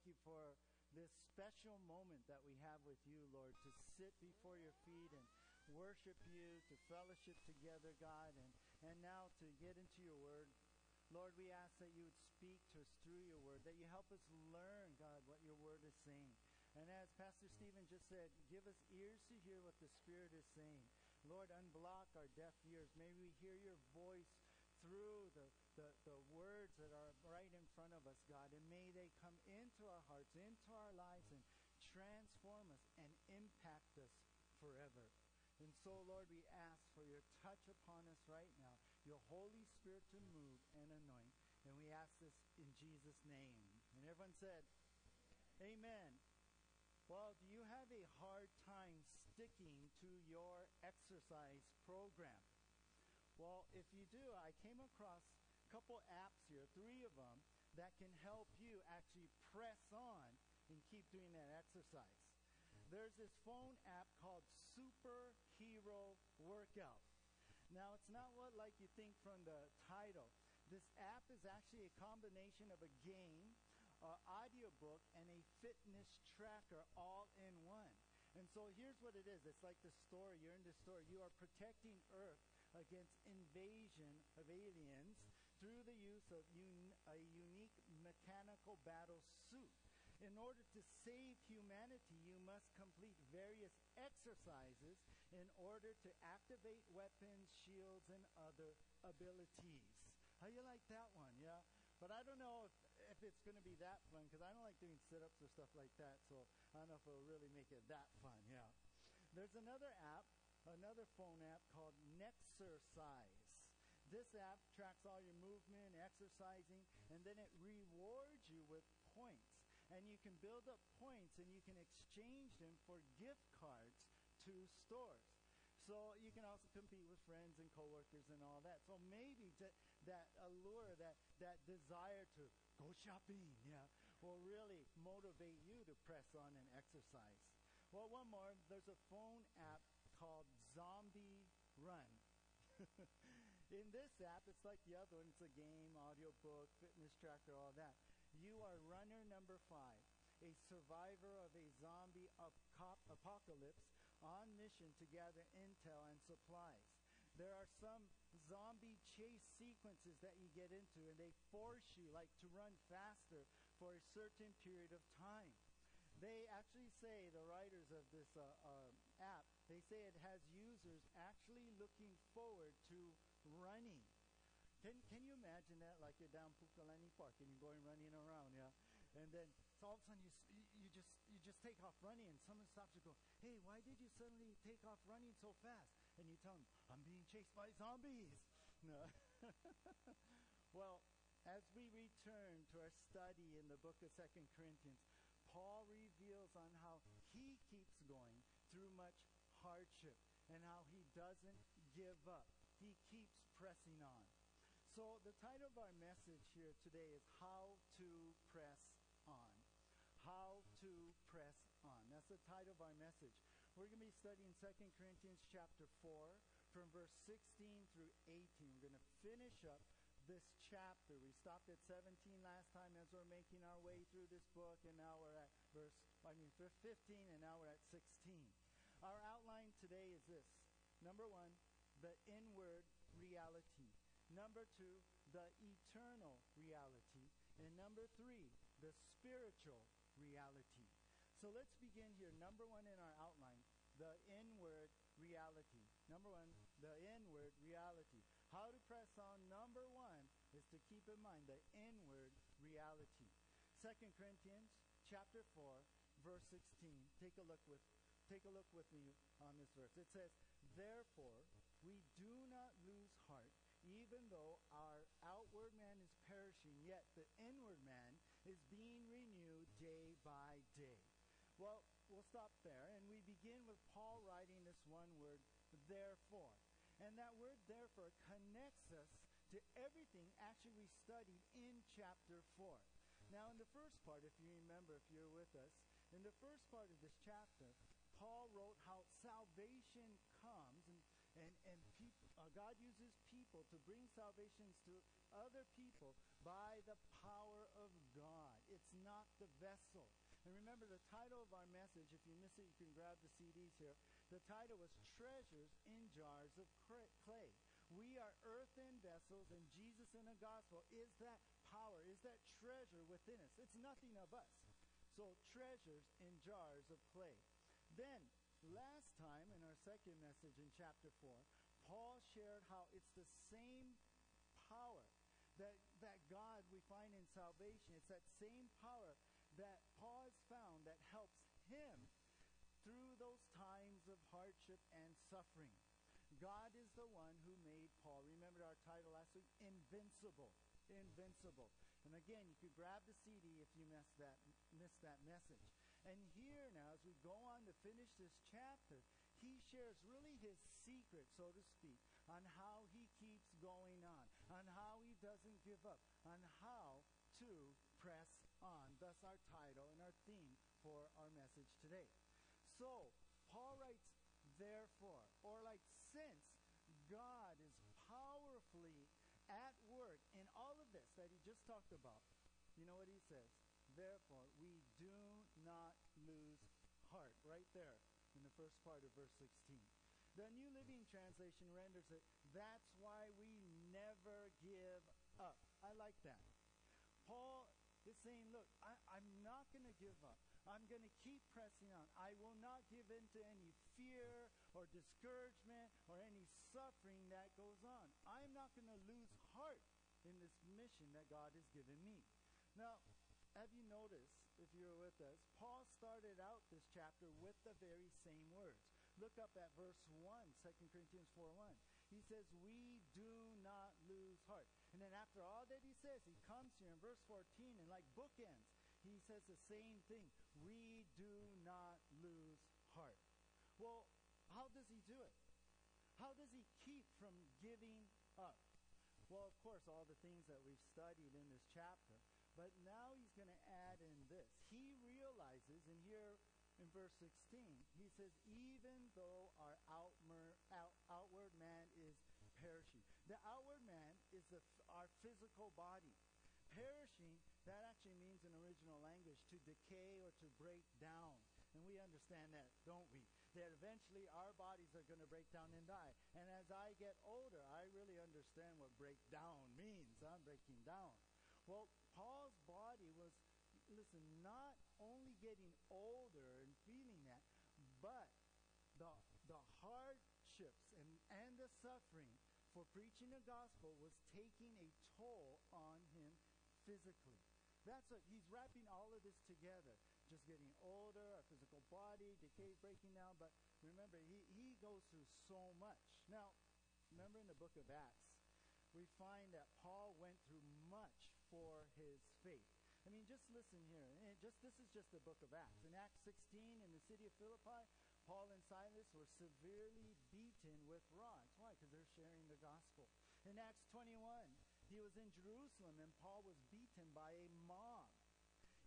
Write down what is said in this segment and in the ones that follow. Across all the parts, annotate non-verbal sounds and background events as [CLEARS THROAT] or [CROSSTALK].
thank you for this special moment that we have with you, Lord, to sit before your feet and worship you, to fellowship together, God, and, and now to get into your word. Lord, we ask that you would speak to us through your word, that you help us learn, God, what your word is saying. And as Pastor Stephen just said, give us ears to hear what the Spirit is saying. Lord, unblock our deaf ears. May we hear your voice through the, the, the words that are right in front of us, God. And may they come into our hearts, into our lives, and transform us and impact us forever. And so, Lord, we ask for your touch upon us right now, your Holy Spirit to move and anoint. And we ask this in Jesus' name. And everyone said, Amen. Well, do you have a hard time sticking to your exercise program? Well, if you do, I came across couple apps here, three of them, that can help you actually press on and keep doing that exercise. There's this phone app called Superhero Workout. Now, it's not what like you think from the title. This app is actually a combination of a game uh, audiobook and a fitness tracker all in one. And so here's what it is. It's like the story. You're in the story. You are protecting Earth against invasion of aliens through the use of un- a unique mechanical battle suit. In order to save humanity, you must complete various exercises in order to activate weapons, shields, and other abilities. How you like that one? Yeah. But I don't know if if it's going to be that fun, because I don't like doing sit-ups or stuff like that, so I don't know if it'll really make it that fun, yeah. There's another app, another phone app called Nexercise. This app tracks all your movement, exercising, and then it rewards you with points. And you can build up points and you can exchange them for gift cards to stores. So you can also compete with friends and coworkers and all that. So maybe that, that allure, that, that desire to go shopping, yeah, will really motivate you to press on and exercise. Well, one more, there's a phone app called Zombie Run. [LAUGHS] In this app, it's like the other one. It's a game, audio book, fitness tracker, all that. You are runner number five, a survivor of a zombie ap- apocalypse on mission to gather intel and supplies. There are some zombie chase sequences that you get into, and they force you like to run faster for a certain period of time. They actually say the writers of this uh, uh, app they say it has users actually looking forward to running. Can can you imagine that? Like you're down Pukalani Park and you're going running around, yeah, and then so all of a sudden you you just you just take off running, and someone stops you, go, "Hey, why did you suddenly take off running so fast?" And you tell them, "I'm being chased by zombies." [LAUGHS] No. [LAUGHS] well, as we return to our study in the book of Second Corinthians, Paul reveals on how he keeps going through much hardship and how he doesn't give up. Pressing on. So the title of our message here today is How to Press On. How to Press On. That's the title of our message. We're going to be studying 2 Corinthians chapter 4 from verse 16 through 18. We're going to finish up this chapter. We stopped at 17 last time as we're making our way through this book, and now we're at verse, I mean, 15, and now we're at 16. Our outline today is this. Number one, the inward reality. Number two, the eternal reality. And number three, the spiritual reality. So let's begin here. Number one in our outline, the inward reality. Number one, the inward reality. How to press on, number one, is to keep in mind the inward reality. Second Corinthians chapter 4, verse 16. Take a look with take a look with me on this verse. It says, Therefore, we do not lose heart, even though our outward man is perishing, yet the inward man is being renewed day by day. Well, we'll stop there, and we begin with Paul writing this one word, therefore. And that word therefore connects us to everything actually we studied in chapter 4. Now, in the first part, if you remember, if you're with us, in the first part of this chapter, Paul wrote how salvation comes and, and, uh, God uses people to bring salvations to other people by the power of God. It's not the vessel. And remember, the title of our message, if you miss it, you can grab the CDs here. The title was Treasures in Jars of Clay. We are earthen vessels, and Jesus in the gospel is that power, is that treasure within us. It's nothing of us. So, treasures in jars of clay. Then, last time in our second message in chapter 4, Paul shared how it's the same power that, that God we find in salvation. It's that same power that Paul has found that helps him through those times of hardship and suffering. God is the one who made Paul. Remember our title last week? Invincible. Invincible. And again, you can grab the CD if you missed that, missed that message. And here now, as we go on to finish this chapter, he shares really his secret, so to speak, on how he keeps going on, on how he doesn't give up, on how to press on. Thus, our title and our theme for our message today. So, Paul writes, therefore, or like since God is powerfully at work in all of this that he just talked about, you know what he says? Therefore, we do not lose heart. Right there in the first part of verse 16. The New Living Translation renders it, that's why we never give up. I like that. Paul is saying, look, I, am not going to give up. I'm going to keep pressing on. I will not give in to any fear or discouragement or any suffering that goes on. I'm not going to lose heart in this mission that God has given me. Now, have you noticed, if you're with us, Paul started out this chapter with the very same words. Look up at verse 1, 2 Corinthians 4 1. He says, We do not lose heart. And then after all that he says, he comes here in verse 14 and like bookends, he says the same thing. We do not lose heart. Well, how does he do it? How does he keep from giving up? Well, of course, all the things that we've studied in this chapter. But now he's going to add in this. He realizes, and here in verse 16, he says, even though our outmer, out, outward man is perishing. The outward man is the, our physical body. Perishing, that actually means in original language to decay or to break down. And we understand that, don't we? That eventually our bodies are going to break down and die. And as I get older, I really understand what break down means. I'm breaking down. Well, Paul's body was, listen, not only getting older and feeling that, but the, the hardships and, and the suffering for preaching the gospel was taking a toll on him physically. That's what he's wrapping all of this together. Just getting older, a physical body, decay, breaking down. But remember, he, he goes through so much. Now, remember in the book of Acts, we find that Paul went through for his faith. I mean, just listen here. And just this is just the book of Acts. In Acts 16, in the city of Philippi, Paul and Silas were severely beaten with rods. Why? Because they're sharing the gospel. In Acts 21, he was in Jerusalem and Paul was beaten by a mob.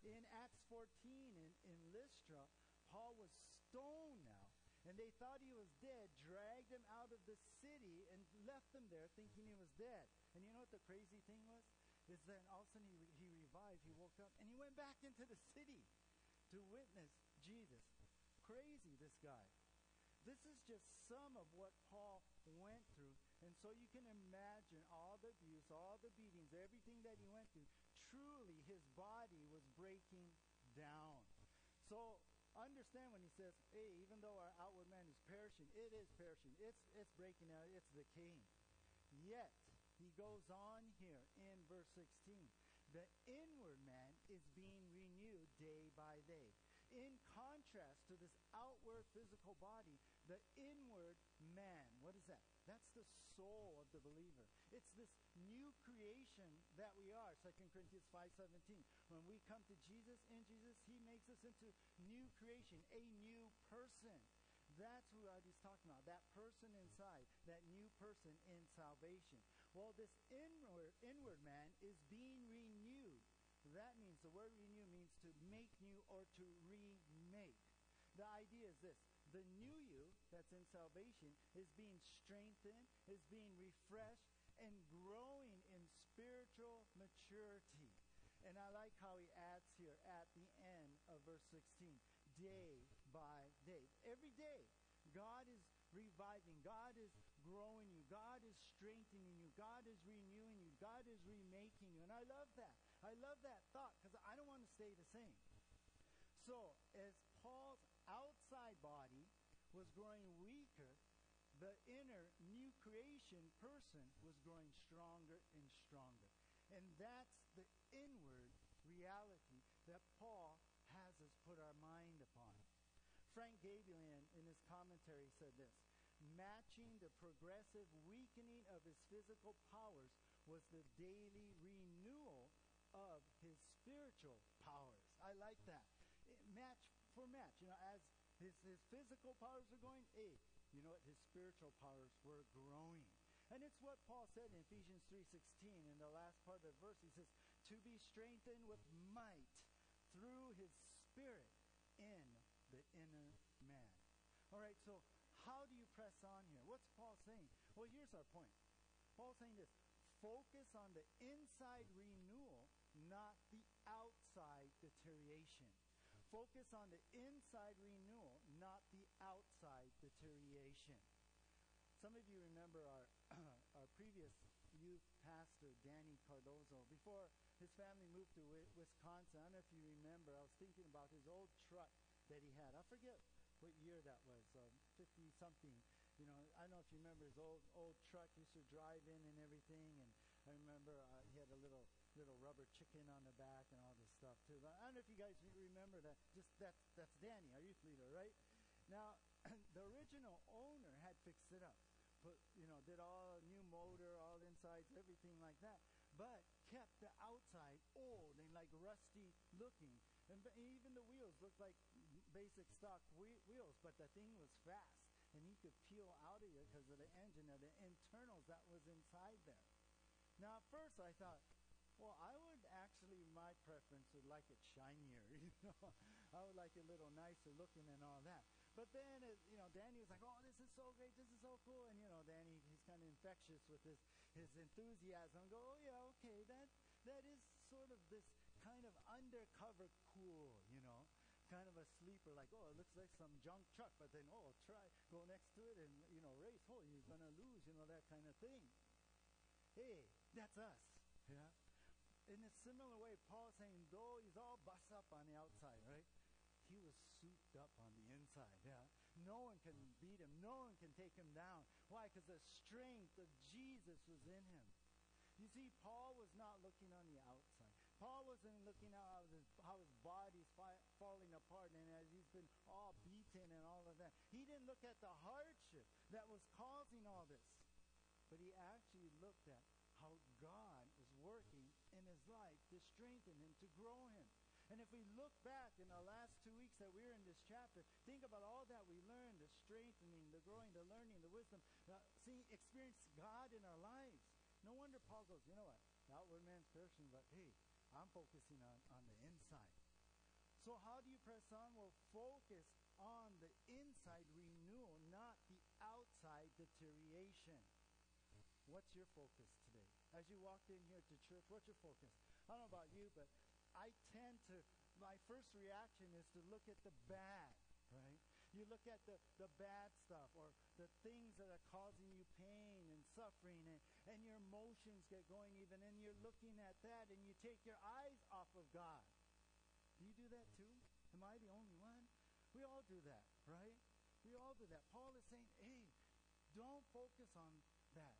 In Acts 14, in, in Lystra, Paul was stoned now. And they thought he was dead, dragged him out of the city, and left him there thinking he was dead. And you know what the crazy thing was? Is then all of a sudden he, he revived, he woke up, and he went back into the city to witness Jesus. Crazy, this guy. This is just some of what Paul went through. And so you can imagine all the abuse, all the beatings, everything that he went through. Truly, his body was breaking down. So understand when he says, hey, even though our outward man is perishing, it is perishing. It's, it's breaking out. It's decaying. Yet, goes on here in verse 16. The inward man is being renewed day by day. In contrast to this outward physical body, the inward man, what is that? That's the soul of the believer. It's this new creation that we are. 2 Corinthians 5:17. When we come to Jesus, in Jesus, he makes us into new creation, a new person. That's what he's talking about. That person inside, that new person in salvation. Well, this inward inward man is being renewed. That means the word renew means to make new or to remake. The idea is this the new you that's in salvation is being strengthened, is being refreshed, and growing in spiritual maturity. And I like how he adds here at the end of verse 16. Day by day. Every day, God is reviving. God is growing you. God is strengthening you. God is renewing you. God is remaking you. And I love that. I love that thought because I don't want to stay the same. So, as Paul's outside body was growing weaker, the inner new creation person was growing stronger and stronger. And that's the inward reality that Paul has us put our mind upon. Frank Gaebelein, in his commentary, said this matching the progressive weakening of his physical powers was the daily renewal of his spiritual powers. I like that. It, Match for match. You know, as his, his physical powers are going, hey, you know what? His spiritual powers were growing. And it's what Paul said in Ephesians 3.16 in the last part of the verse. He says, to be strengthened with might through his spirit in the inner man. All right, so how do you press on here? What's Paul saying? Well, here's our point. Paul's saying this focus on the inside renewal, not the outside deterioration. Focus on the inside renewal, not the outside deterioration. Some of you remember our, [CLEARS THROAT] our previous youth pastor, Danny Cardozo. Before his family moved to Wisconsin, I don't know if you remember, I was thinking about his old truck that he had. I forget what year that was, um, 50 something. You know, I don't know if you remember his old old truck used to drive in and everything, and I remember uh, he had a little little rubber chicken on the back and all this stuff too. But I don't know if you guys remember that. Just that's that's Danny, our youth leader, right? Now, [CLEARS THROAT] the original owner had fixed it up, put you know, did all new motor, all insides, everything like that, but kept the outside old and like rusty looking. And even the wheels looked like basic stock wheels, but the thing was fast. And he could peel out of it because of the engine and the internals that was inside there. Now, at first I thought, well, I would actually, my preference would like it shinier, [LAUGHS] you know. I would like it a little nicer looking and all that. But then, it, you know, Danny was like, oh, this is so great, this is so cool. And, you know, Danny, he's kind of infectious with his, his enthusiasm. Go, oh, yeah, okay, that, that is sort of this kind of undercover cool, you know kind of a sleeper, like, oh, it looks like some junk truck, but then, oh, try, go next to it and, you know, race. Oh, you're going to lose, you know, that kind of thing. Hey, that's us. Yeah. In a similar way, Paul's saying, though he's all bust up on the outside, right? He was souped up on the inside. Yeah. No one can beat him. No one can take him down. Why? Because the strength of Jesus was in him. You see, Paul was not looking on the outside. Paul wasn't looking at how his, how his body's fi- falling apart and as he's been all beaten and all of that. He didn't look at the hardship that was causing all this. But he actually looked at how God was working in his life to strengthen him, to grow him. And if we look back in the last two weeks that we're in this chapter, think about all that we learned the strengthening, the growing, the learning, the wisdom, uh, seeing, experience God in our lives. No wonder Paul goes, you know what? The outward man's perishing, but hey, I'm focusing on, on the inside. So, how do you press on? Well, focus on the inside renewal, not the outside deterioration. What's your focus today? As you walked in here to church, what's your focus? I don't know about you, but I tend to, my first reaction is to look at the bad, right? You look at the, the bad stuff or the things that are causing you pain and suffering and, and your emotions get going even and you're looking at that and you take your eyes off of God. Do you do that too? Am I the only one? We all do that, right? We all do that. Paul is saying, hey, don't focus on that.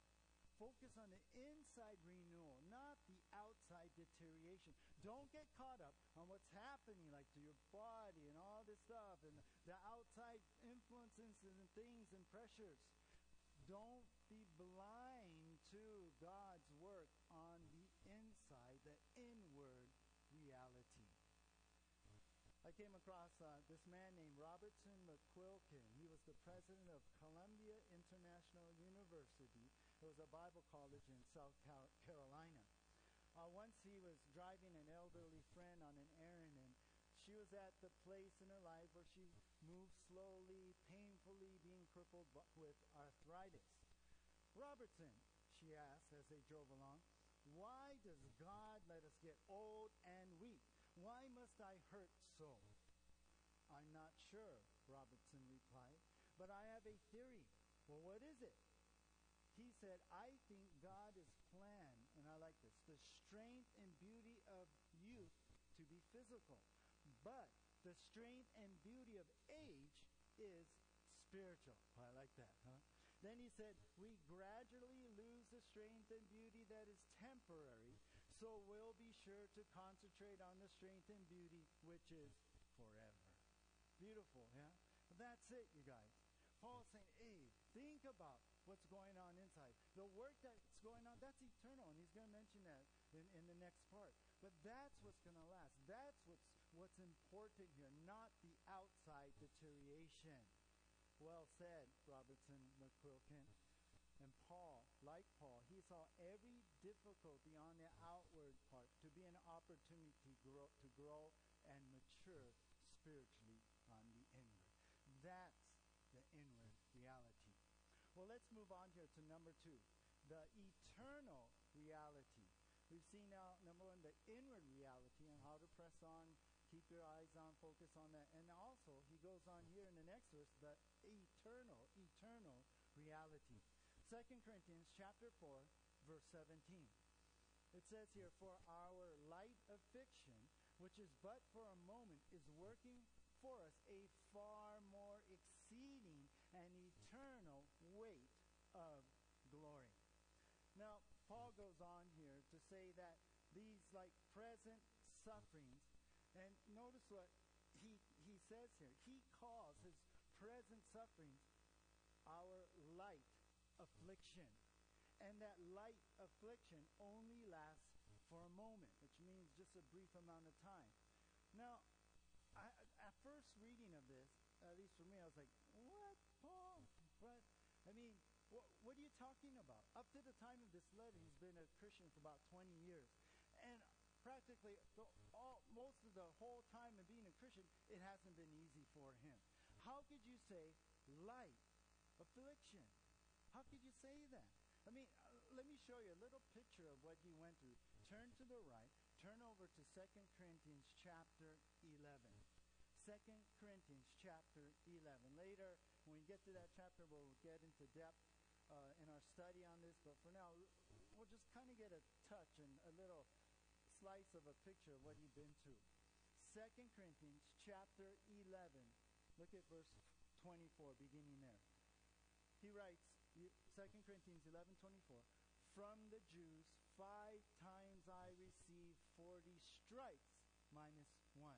Focus on the inside renewal, not the outside deterioration. Don't get caught up on what's happening, like to your body and all this stuff, and the outside influences and things and pressures. Don't be blind to God's work on the inside, the inward. I came across uh, this man named Robertson McQuilkin. He was the president of Columbia International University. It was a Bible college in South Carolina. Uh, once he was driving an elderly friend on an errand, and she was at the place in her life where she moved slowly, painfully, being crippled with arthritis. Robertson, she asked as they drove along, why does God let us get old and weak? Why must I hurt so? I'm not sure, Robertson replied, but I have a theory. Well, what is it? He said, I think God is planned, and I like this, the strength and beauty of youth to be physical. But the strength and beauty of age is spiritual. I like that, huh? Then he said, We gradually lose the strength and beauty that is temporary, so we'll be sure to concentrate on the strength and beauty which is forever. Beautiful, yeah? That's it, you guys. Paul's saying, hey, think about what's going on inside. The work that's going on, that's eternal, and he's going to mention that in, in the next part. But that's what's going to last. That's what's, what's important here, not the outside deterioration. Well said, Robertson McQuilkin. And Paul, like Paul, he saw every difficulty on the outward part to be an opportunity grow, to grow and mature spiritually on the inward. That's the inward reality. Well, let's move on here to number two the eternal reality. We've seen now, number one, the inward reality and how to press on, keep your eyes on, focus on that. And also, he goes on here in the next verse, the eternal, eternal reality. 2 Corinthians chapter 4, verse 17. It says here, For our light affliction, which is but for a moment, is working for us a far more exceeding and eternal weight of glory. Now, Paul goes on here to say that these like present sufferings, and notice what he, he says here. He calls his present sufferings our light affliction. And that light affliction only lasts for a moment, which means just a brief amount of time. Now, I, at first reading of this, at least for me, I was like, what, Paul? What? I mean, what, what are you talking about? Up to the time of this letter, he's been a Christian for about 20 years. And practically the, all, most of the whole time of being a Christian, it hasn't been easy for him. How could you say light affliction? How could you say that? I mean, uh, let me show you a little picture of what he went through. Turn to the right. Turn over to 2 Corinthians chapter 11. 2 Corinthians chapter 11. Later, when we get to that chapter, we'll get into depth uh, in our study on this. But for now, we'll just kind of get a touch and a little slice of a picture of what he'd been through. 2 Corinthians chapter 11. Look at verse 24, beginning there. He writes, 2 Corinthians 11 24. From the Jews, five times I received 40 stripes minus one.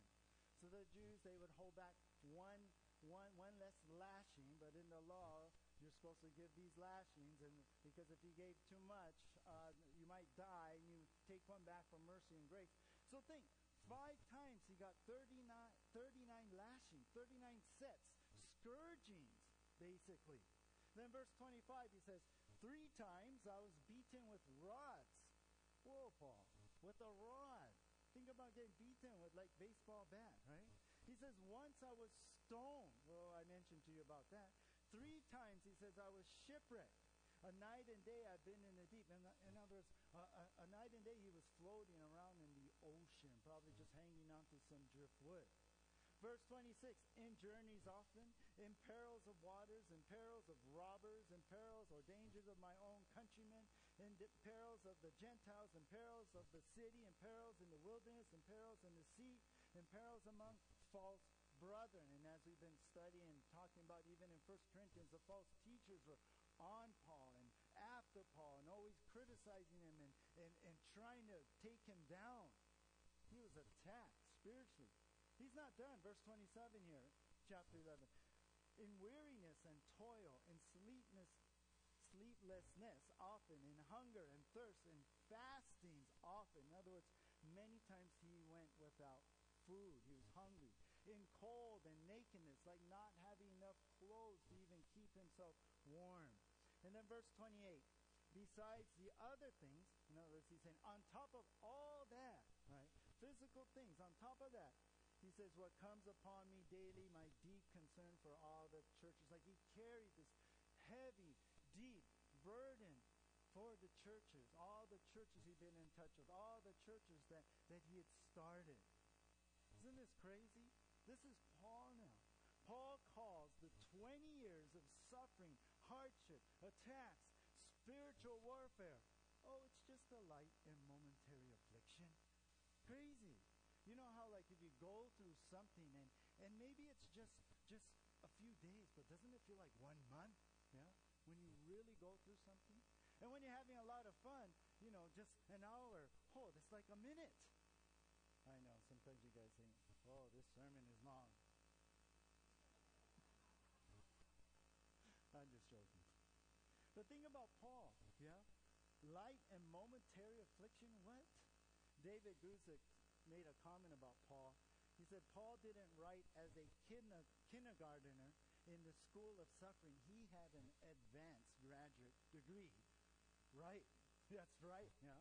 So the Jews, they would hold back one, one, one less lashing, but in the law, you're supposed to give these lashings, and because if you gave too much, uh, you might die, and you take one back for mercy and grace. So think, five times he got 39, 39 lashings, 39 sets, scourgings, basically. Then verse 25, he says, Three times I was beaten with rods. Whoa, Paul, with a rod. Think about getting beaten with like baseball bat, right? He says, once I was stoned. Well, I mentioned to you about that. Three times he says, I was shipwrecked. A night and day I've been in the deep. In, in other words, a, a, a night and day he was floating around in the ocean, probably just hanging onto some driftwood. Verse 26, in journeys often, in perils of waters, in perils of robbers, in perils or dangers of my own countrymen, in perils of the Gentiles, in perils of the city, in perils in the wilderness, in perils in the sea, in perils among false brethren. And as we've been studying, talking about even in First Corinthians, the false teachers were on Paul and after Paul and always criticizing him and, and, and trying to take him down. He was attacked spiritually. He's not done. Verse 27 here, chapter 11. In weariness and toil, in sleeplessness, sleeplessness often, in hunger and thirst, in fastings often. In other words, many times he went without food. He was hungry. In cold and nakedness, like not having enough clothes to even keep himself warm. And then verse 28. Besides the other things, in other words, he's saying, on top of all that, right, physical things, on top of that, he says, What comes upon me daily, my deep concern for all the churches. Like he carried this heavy, deep burden for the churches, all the churches he'd been in touch with, all the churches that, that he had started. Isn't this crazy? This is Paul now. Paul calls the 20 years of suffering, hardship, attacks, spiritual warfare. Oh, it's just a light and momentary affliction. Crazy. You know how like if you go through something and and maybe it's just just a few days, but doesn't it feel like one month? Yeah? When you really go through something? And when you're having a lot of fun, you know, just an hour, oh, that's like a minute. I know, sometimes you guys think, oh, this sermon is long. I'm just joking. The thing about Paul, yeah? Light and momentary affliction, what? David Guzik made a comment about Paul. He said, Paul didn't write as a kindergartner in the school of suffering. He had an advanced graduate degree. Right. [LAUGHS] That's right. Yeah.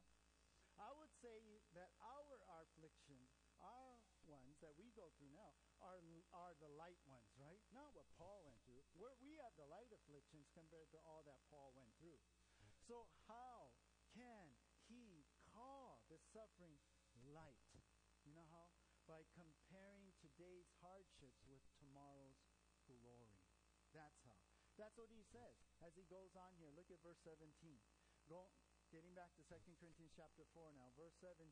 I would say that our afflictions, our ones that we go through now, are, are the light ones, right? Not what Paul went through. We're, we have the light afflictions compared to all that Paul went through. So, how can he call the suffering light? By comparing today's hardships with tomorrow's glory. That's how. That's what he says as he goes on here. Look at verse 17. Go, getting back to 2 Corinthians chapter 4 now, verse 17.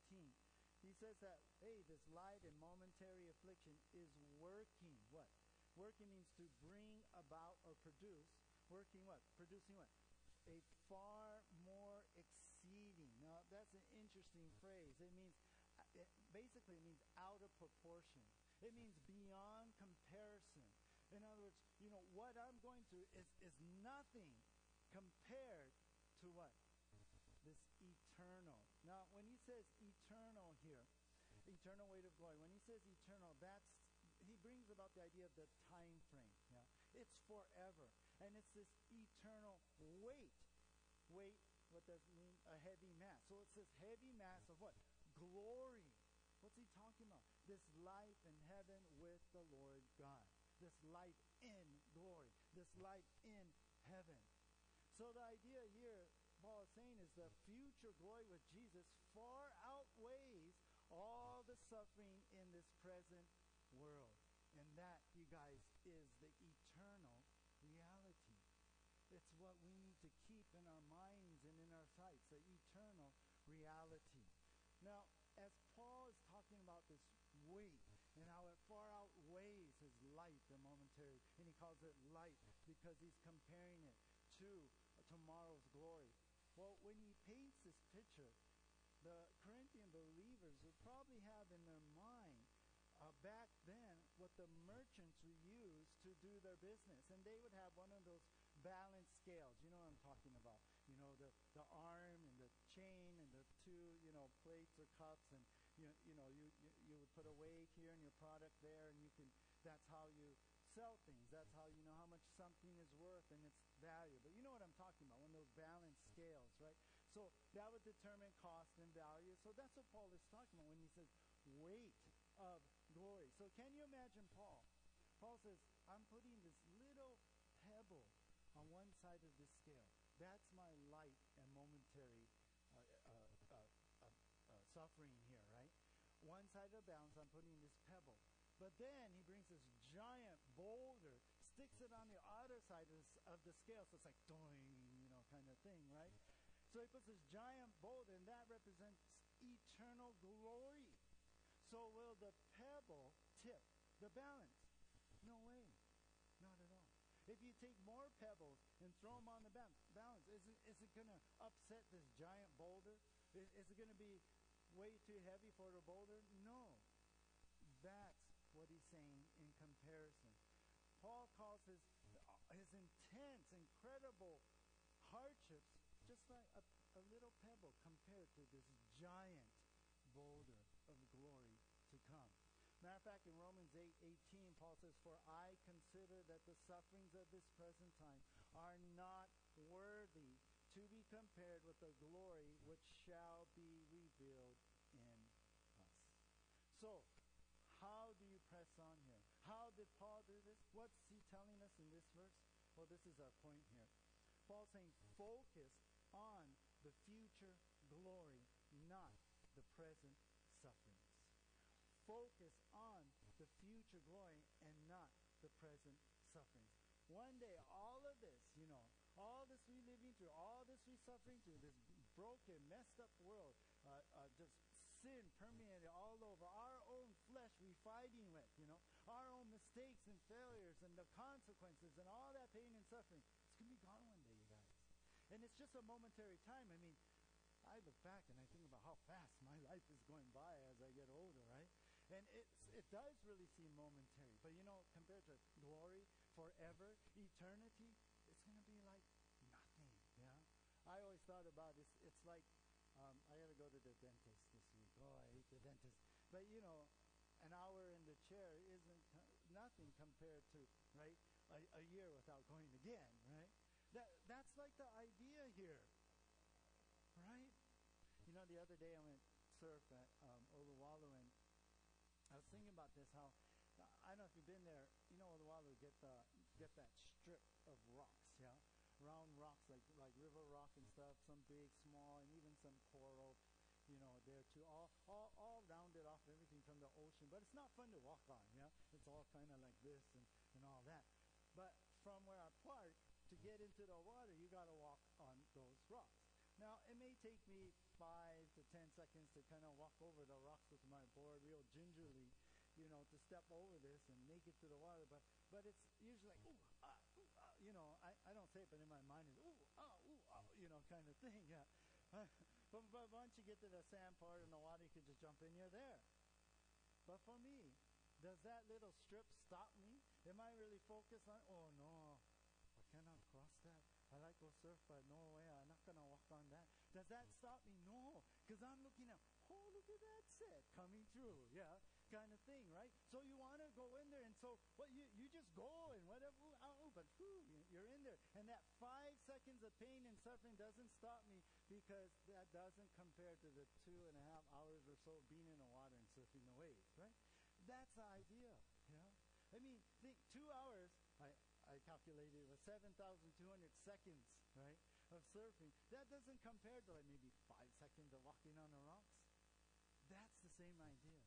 He says that, hey, this light and momentary affliction is working. What? Working means to bring about or produce. Working what? Producing what? A far more exceeding. Now, that's an interesting phrase. It means it basically it means out of proportion. It means beyond comparison. In other words, you know, what I'm going through is, is nothing compared to what? This eternal. Now, when he says eternal here, eternal weight of glory, when he says eternal, that's he brings about the idea of the time frame. Yeah? It's forever. And it's this eternal weight. Weight, what does it mean? A heavy mass. So it's this heavy mass of what? Glory. What's he talking about? This life in heaven with the Lord God. This life in glory. This life in heaven. So the idea here, Paul is saying, is the future glory with Jesus far outweighs all the suffering in this present world. And that, you guys, is the eternal reality. It's what we need to keep in our minds and in our sights, the eternal reality. Now, as Paul is talking about this weight and how it far outweighs his light, the momentary, and he calls it light because he's comparing it to tomorrow's glory. Well, when he paints this picture, the Corinthian believers would probably have in their mind uh, back then what the merchants would use to do their business. And they would have one of those balance scales. You know what I'm talking about. You know, the, the arm chain and the two, you know, plates or cups and, you, you know, you, you, you would put a weight here and your product there and you can, that's how you sell things. That's how you know how much something is worth and its value. But you know what I'm talking about, one of those balance scales, right? So that would determine cost and value. So that's what Paul is talking about when he says weight of glory. So can you imagine Paul? Paul says, I'm putting this little pebble on one side of the scale. That's my light and momentary uh, uh, uh, uh, uh suffering here, right? One side of the balance, I'm putting this pebble. But then he brings this giant boulder, sticks it on the other side of, of the scale, so it's like doing, you know, kind of thing, right? So he puts this giant boulder, and that represents eternal glory. So will the pebble tip the balance? No way. Not at all. If you take more pebbles and throw them on the balance, is it, is it going to upset this giant boulder? Is, is it going to be way too heavy for a boulder? No. That's what he's saying in comparison. Paul calls his, his intense, incredible hardships just like a, a little pebble compared to this giant boulder of glory to come. Matter of fact, in Romans 8 18, Paul says, For I consider that the sufferings of this present time are not worthy to be compared with the glory which shall be revealed. So, how do you press on here? How did Paul do this? What's he telling us in this verse? Well, this is our point here. Paul's saying, focus on the future glory, not the present suffering focus on the future glory and not the present sufferings. One day, all of this, you know, all this we're living through, all this we're suffering through, this broken, messed up world, uh, uh, just sin permeated all over our own flesh we fighting with, you know, our own mistakes and failures and the consequences and all that pain and suffering. It's going to be gone one day, you guys. And it's just a momentary time. I mean, I look back and I think about how fast my [LAUGHS] life is going by as I get older, right? And it's, it does really seem momentary. But you know, compared to glory, forever, eternity, it's going to be like nothing, yeah? I always thought about it, it's, it's like um, I got to go to the dentist. Oh, I hate the dentist. But you know, an hour in the chair isn't nothing compared to right a, a year without going again. Right? That that's like the idea here. Right? You know, the other day I went surf at um, Uluwatu, and I was thinking about this. How I don't know if you've been there. You know, Uluwatu get the get that strip of rocks. Yeah round rocks like like river rock and stuff, some big, small, and even some coral, there too. All all all rounded off everything from the ocean. But it's not fun to walk on, yeah? It's all kind of like this and, and all that. But from where I park to get into the water, you got to walk on those rocks. Now, it may take me five to ten seconds to kind of walk over the rocks with my board real gingerly, you know, to step over this and make it to the water. But but it's usually like, ooh, ah, ooh, ah, you know, I, I don't say it, but in my mind is, ooh, ah, ooh, ah, you know, kind of thing, yeah. [LAUGHS] but, but once you get to the sand part in the water, you can just jump in, you're there. But for me, does that little strip stop me? Am I really focused on, oh no, I cannot cross that. I like to surf, but no way, I'm not going to walk on that. Does that stop me? No, because I'm looking at, oh, look at that set coming through, yeah kind of thing, right? So you want to go in there, and so what you you just go and whatever, but whew, you're in there, and that five seconds of pain and suffering doesn't stop me because that doesn't compare to the two and a half hours or so being in the water and surfing the waves, right? That's the idea, yeah. I mean, think two hours. I I calculated it was seven thousand two hundred seconds, right, of surfing. That doesn't compare to like maybe five seconds of walking on the rocks. That's the same idea.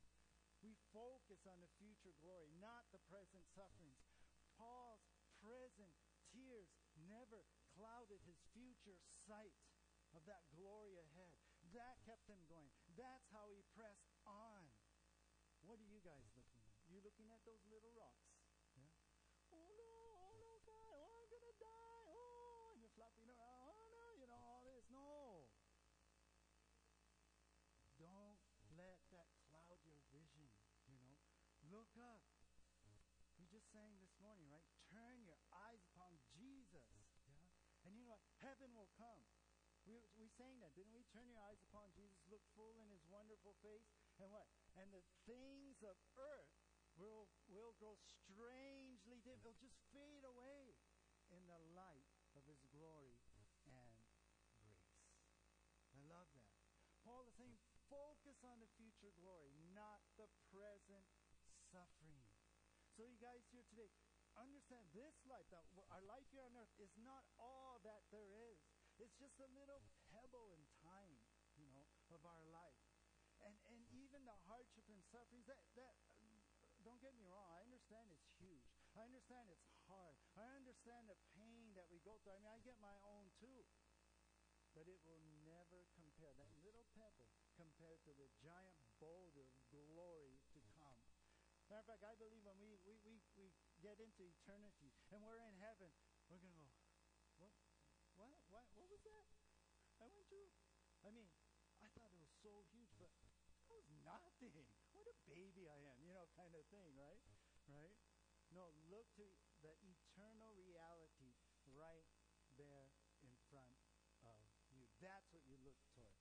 We focus on the future glory, not the present sufferings. Paul's present tears never clouded his future sight of that glory ahead. That kept him going. That's how he pressed on. What are you guys looking at? You looking at those little rocks? Yeah? Oh no, oh no, God, oh I'm gonna die. Oh, and you're flopping around. Oh no, you know all this. No. Don't let that cloud your vision. You know, look up. Sang this morning, right? Turn your eyes upon Jesus. Yeah? And you know what? Heaven will come. We, we sang that, didn't we? Turn your eyes upon Jesus, look full in his wonderful face, and what? And the things of earth will, will grow strangely dim. It'll just fade away in the light of his glory and grace. I love that. Paul is saying, focus on the future glory, not the present. So, you guys here today, understand this life, that our life here on earth, is not all that there is. It's just a little pebble in time, you know, of our life. And, and even the hardship and sufferings, that, that, don't get me wrong, I understand it's huge. I understand it's hard. I understand the pain that we go through. I mean, I get my own too. But it will never compare. That little pebble compared to the giant boulder of glory. Matter of fact, I believe when we, we, we, we get into eternity and we're in heaven, we're going to go, what, what, what, what was that? I went through. I mean, I thought it was so huge, but that was nothing. What a baby I am, you know, kind of thing, right? Right? No, look to the eternal reality right there in front of you. That's what you look toward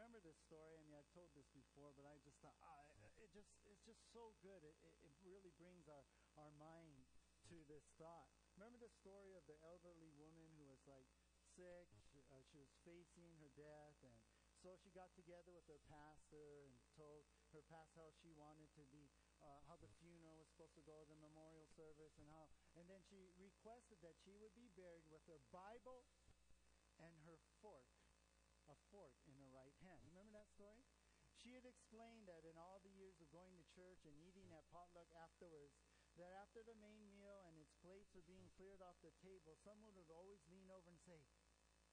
remember this story. I mean, I've told this before, but I just thought, ah, it, just it's just so good. It, it, it really brings our, our mind to this thought. Remember the story of the elderly woman who was like sick? She, uh, she was facing her death, and so she got together with her pastor and told her pastor how she wanted to be, uh, how the funeral was supposed to go, the memorial service, and how, and then she requested that she would be buried with her Bible and her fork a fork in her right hand. Remember that story? She had explained that in all the years of going to church and eating at potluck afterwards, that after the main meal and its plates were being cleared off the table, someone would always lean over and say,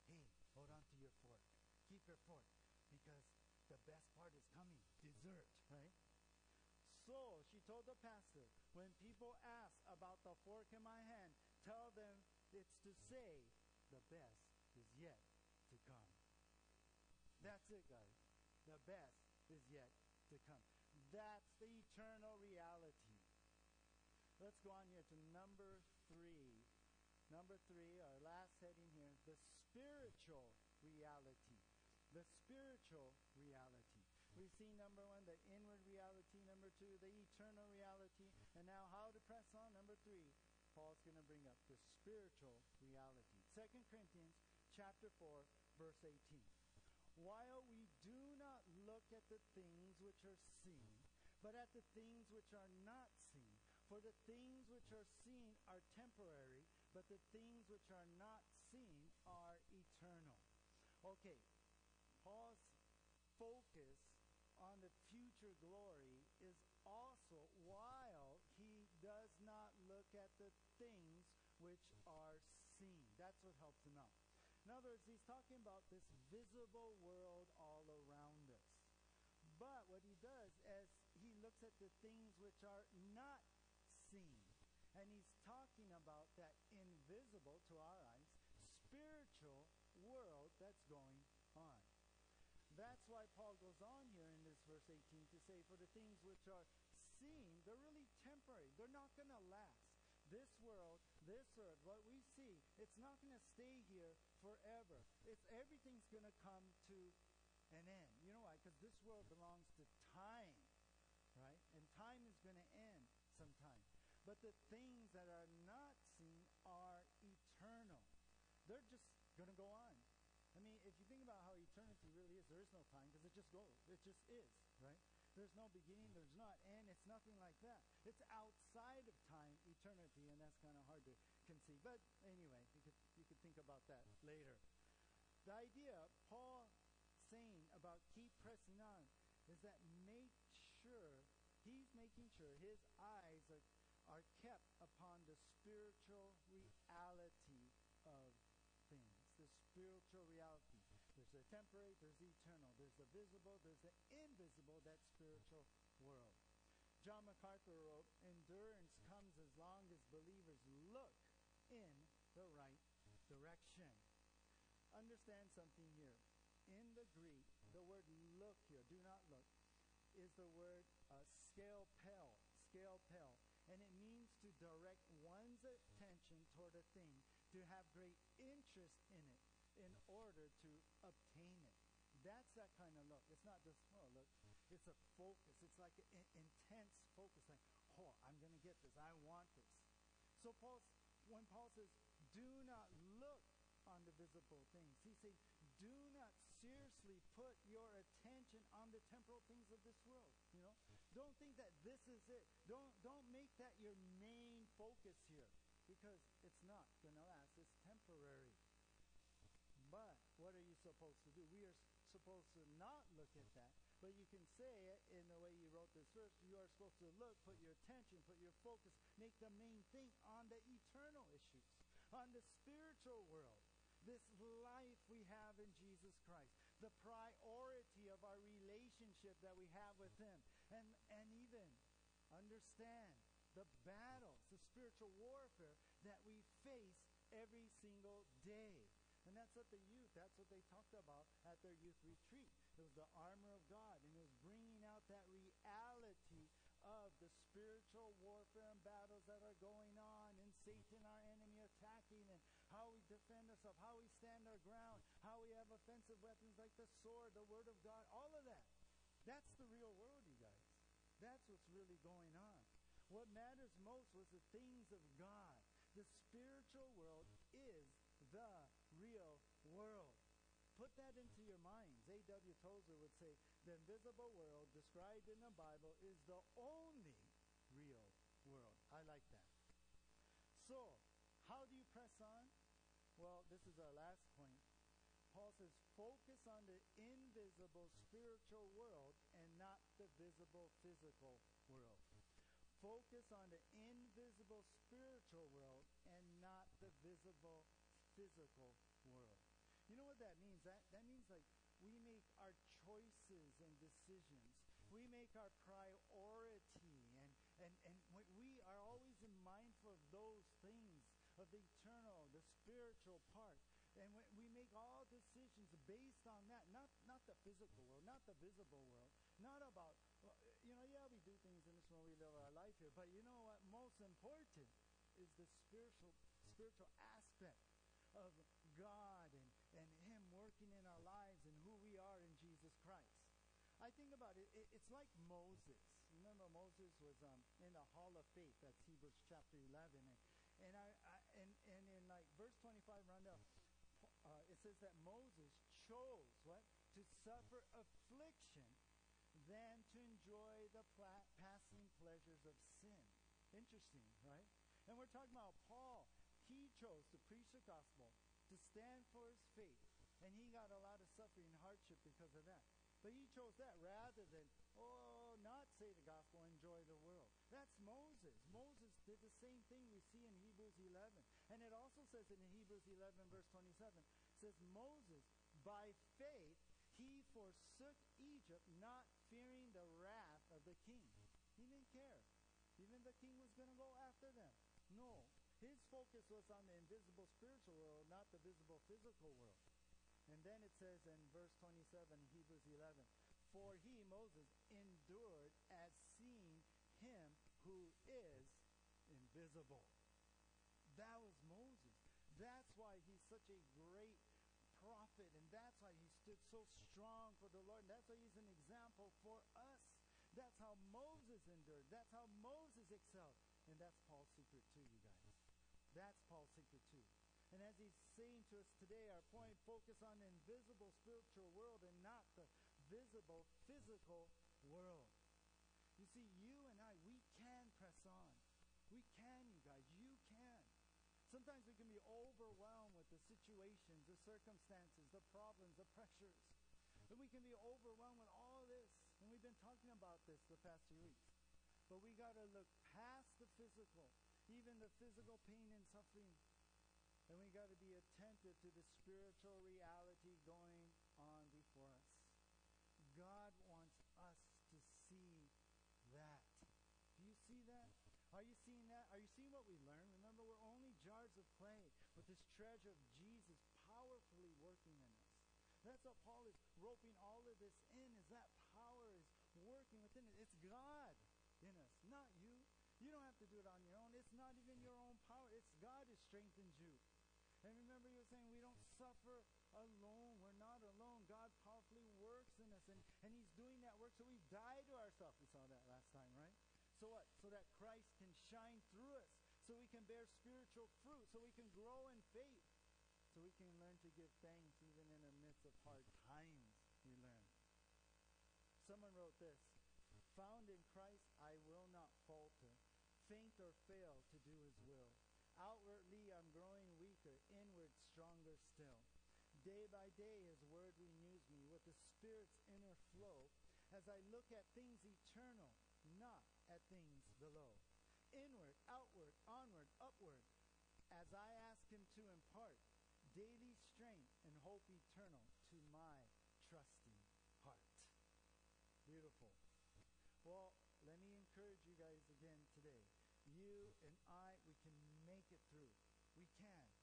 Hey, hold on to your fork. Keep your fork because the best part is coming dessert, right? So she told the pastor, when people ask about the fork in my hand, tell them it's to say, the best is yet. That's it, guys. The best is yet to come. That's the eternal reality. Let's go on here to number three. Number three, our last heading here, the spiritual reality. The spiritual reality. We've seen number one, the inward reality. Number two, the eternal reality. And now how to press on. Number three, Paul's going to bring up the spiritual reality. Second Corinthians chapter 4, verse 18. While we do not look at the things which are seen, but at the things which are not seen. For the things which are seen are temporary, but the things which are not seen are eternal. Okay, Paul's focus on the future glory is also while he does not look at the things which are seen. That's what helps him out. In other words, he's talking about this visible world all around us. But what he does is he looks at the things which are not seen. And he's talking about that invisible to our eyes, spiritual world that's going on. That's why Paul goes on here in this verse 18 to say, For the things which are seen, they're really temporary. They're not going to last. This world, this earth, what we see, it's not going to stay here forever. It's everything's going to come to an end. You know why? Because this world belongs to time, right? And time is going to end sometime. But the things that are not seen are eternal. They're just going to go on. I mean, if you think about how eternity really is, there is no time because it just goes. It just is, right? There's no beginning, there's not end, it's nothing like that. It's outside of time, eternity, and that's kind of hard to conceive. But anyway, you could, you could think about that later. The idea Paul saying about keep pressing on is that make sure, he's making sure his eyes are, are kept upon the spiritual reality of things the spiritual reality. The temporary, there's the eternal, there's the visible, there's the invisible, that spiritual world. John MacArthur wrote, Endurance comes as long as believers look in the right direction. Understand something here. In the Greek, the word look here, do not look, is the word uh, skopeo, skopeo. And it means to direct one's attention toward a thing to have great interest in it in order to obtain it. That's that kind of look. It's not just, oh, look. It's a focus. It's like an intense focus. Like, oh, I'm going to get this. I want this. So Paul, when Paul says, do not look on the visible things, he's saying, do not seriously put your attention on the temporal things of this world. You know, don't think that this is it. Don't don't make that your main focus here because it's not going to last. It's temporary. But what are you supposed to do? We are supposed to not look at that, but you can say it in the way you wrote this verse. You are supposed to look, put your attention, put your focus, make the main thing on the eternal issues, on the spiritual world, this life we have in Jesus Christ, the priority of our relationship that we have with Him, and, and even understand the battles, the spiritual warfare that we face every single day. And that's what the youth, that's what they talked about at their youth retreat. It was the armor of God, and it was bringing out that reality of the spiritual warfare and battles that are going on, and Satan, our enemy, attacking, and how we defend ourselves, how we stand our ground, how we have offensive weapons like the sword, the word of God, all of that. That's the real world, you guys. That's what's really going on. What matters most was the things of God. The spiritual world is the world. Put that into your minds. A.W. Tozer would say the invisible world described in the Bible is the only real world. I like that. So, how do you press on? Well, this is our last point. Paul says, focus on the invisible spiritual world and not the visible physical world. Focus on the invisible spiritual world and not the visible physical world. You know what that means? That, that means like we make our choices and decisions. We make our priority and, and, and we are always mindful of those things, of the eternal, the spiritual part. And when we make all decisions based on that, not, not the physical world, not the visible world, not about, you know, yeah, we do things in this world, we live our life here, but you know what? Most important is the spiritual, spiritual aspect of God and, in our lives and who we are in Jesus Christ. I think about it, it it's like Moses. Remember, Moses was um, in the Hall of Faith. That's Hebrews chapter 11. And, and, I, I, and, and in like verse 25, Rhonda, uh, it says that Moses chose what? To suffer affliction than to enjoy the pla- passing pleasures of sin. Interesting, right? And we're talking about Paul. He chose to preach the gospel, to stand for his faith, and he got a lot of suffering and hardship because of that. But he chose that rather than, oh, not say the gospel, enjoy the world. That's Moses. Moses did the same thing we see in Hebrews 11. And it also says in Hebrews 11, verse 27, says, Moses, by faith, he forsook Egypt, not fearing the wrath of the king. He didn't care. Even the king was going to go after them. No. His focus was on the invisible spiritual world, not the visible physical world. And then it says in verse 27, Hebrews 11, For he, Moses, endured as seeing him who is invisible. That was Moses. That's why he's such a great prophet, and that's why he stood so strong for the Lord, and that's why he's an example for us. That's how Moses endured. That's how Moses excelled. And that's Paul's secret too, you guys. That's Paul's secret too. And as he's saying to us today, our point focus on the invisible spiritual world and not the visible physical world. You see, you and I, we can press on. We can, you guys. You can. Sometimes we can be overwhelmed with the situations, the circumstances, the problems, the pressures. And we can be overwhelmed with all this. And we've been talking about this the past few weeks. But we got to look past the physical, even the physical pain and suffering, and we got to be attentive to the spiritual reality going on before us. God wants us to see that. Do you see that? Are you seeing that? Are you seeing what we learned? Remember, we're only jars of clay with this treasure of Jesus powerfully working in us. That's what Paul is roping all of this in, is that power is working within it. It's God in us, not you. You don't have to do it on your own. It's not even your own power. It's God who strengthens you. And remember, you were saying we don't suffer alone. We're not alone. God powerfully works in us, and, and He's doing that work. So we die to ourselves. We saw that last time, right? So what? So that Christ can shine through us, so we can bear spiritual fruit, so we can grow in faith, so we can learn to give thanks even in the midst of hard times. We learn. Someone wrote this Found in Christ, I will not falter, faint or fail to do His will. Outwardly, I'm growing weaker, inward, stronger still. Day by day, His word renews me with the Spirit's inner flow as I look at things eternal, not at things below. Inward, outward, onward, upward, as I ask Him to impart daily strength and hope eternal to my trusting heart. Beautiful. Well, let me encourage you guys again today. You and I, we can make it through. We can.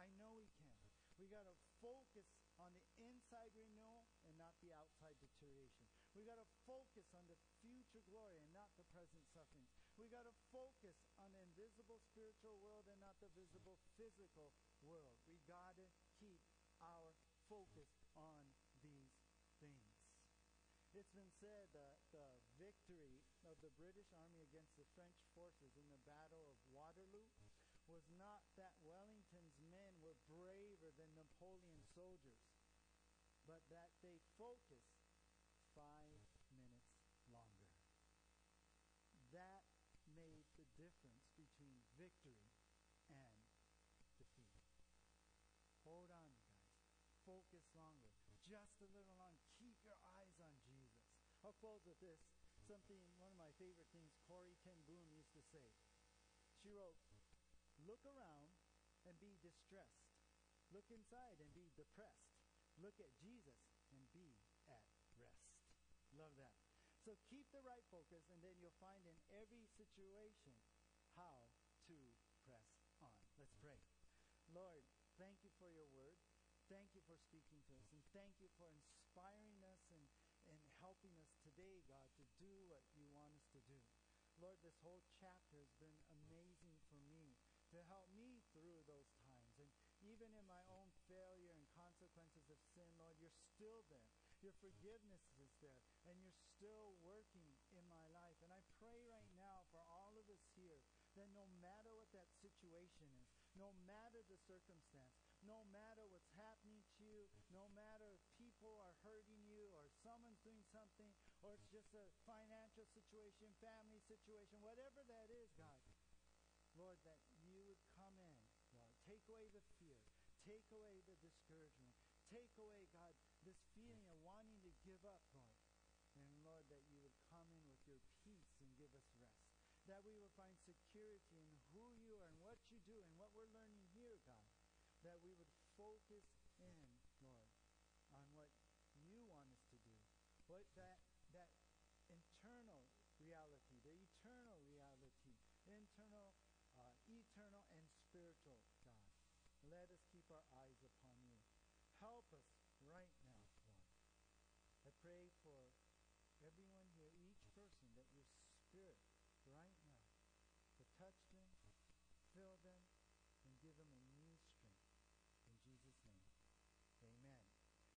I know we can. We got to focus on the inside renewal and not the outside deterioration. We got to focus on the future glory and not the present sufferings. We got to focus on the invisible spiritual world and not the visible physical world. We got to keep our focus on these things. It's been said that the victory of the British Army against the French forces in the Battle of Waterloo was not that Wellington's men were braver than Napoleon's soldiers, but that they focused five minutes longer. That made the difference between victory and defeat. Hold on, guys. Focus longer. Just a little longer. Keep your eyes on Jesus. I'll close with this. something, one of my favorite things Corrie ten Boom used to say. She wrote, Look around and be distressed. Look inside and be depressed. Look at Jesus and be at rest. Love that. So keep the right focus, and then you'll find in every situation how to press on. Let's pray. Lord, thank you for your word. Thank you for speaking to us, and thank you for inspiring us and, and helping us today, God, to do what you want us to do. Lord, this whole chapter has been amazing to help me through those times. And even in my own failure and consequences of sin, Lord, you're still there. Your forgiveness is there, and you're still working in my life. And I pray right now for all of us here that no matter what that situation is, no matter the circumstance, no matter what's happening to you, no matter if people are hurting you or someone's doing something or it's just a financial situation, family situation, whatever that is, God, Lord, that you would come in, Lord. Take away the fear. Take away the discouragement. Take away, God, this feeling of wanting to give up, Lord. And Lord, that you would come in with your peace and give us rest that we would find security in who you are and what you do and what we're learning here, God. That we would focus in, Lord, on what you want us to do. What that that internal reality, the eternal reality, internal, uh, eternal and spiritual. Let us keep our eyes upon you. Help us right now, Lord. I pray for everyone here, each person, that your spirit right now to touch them, fill them,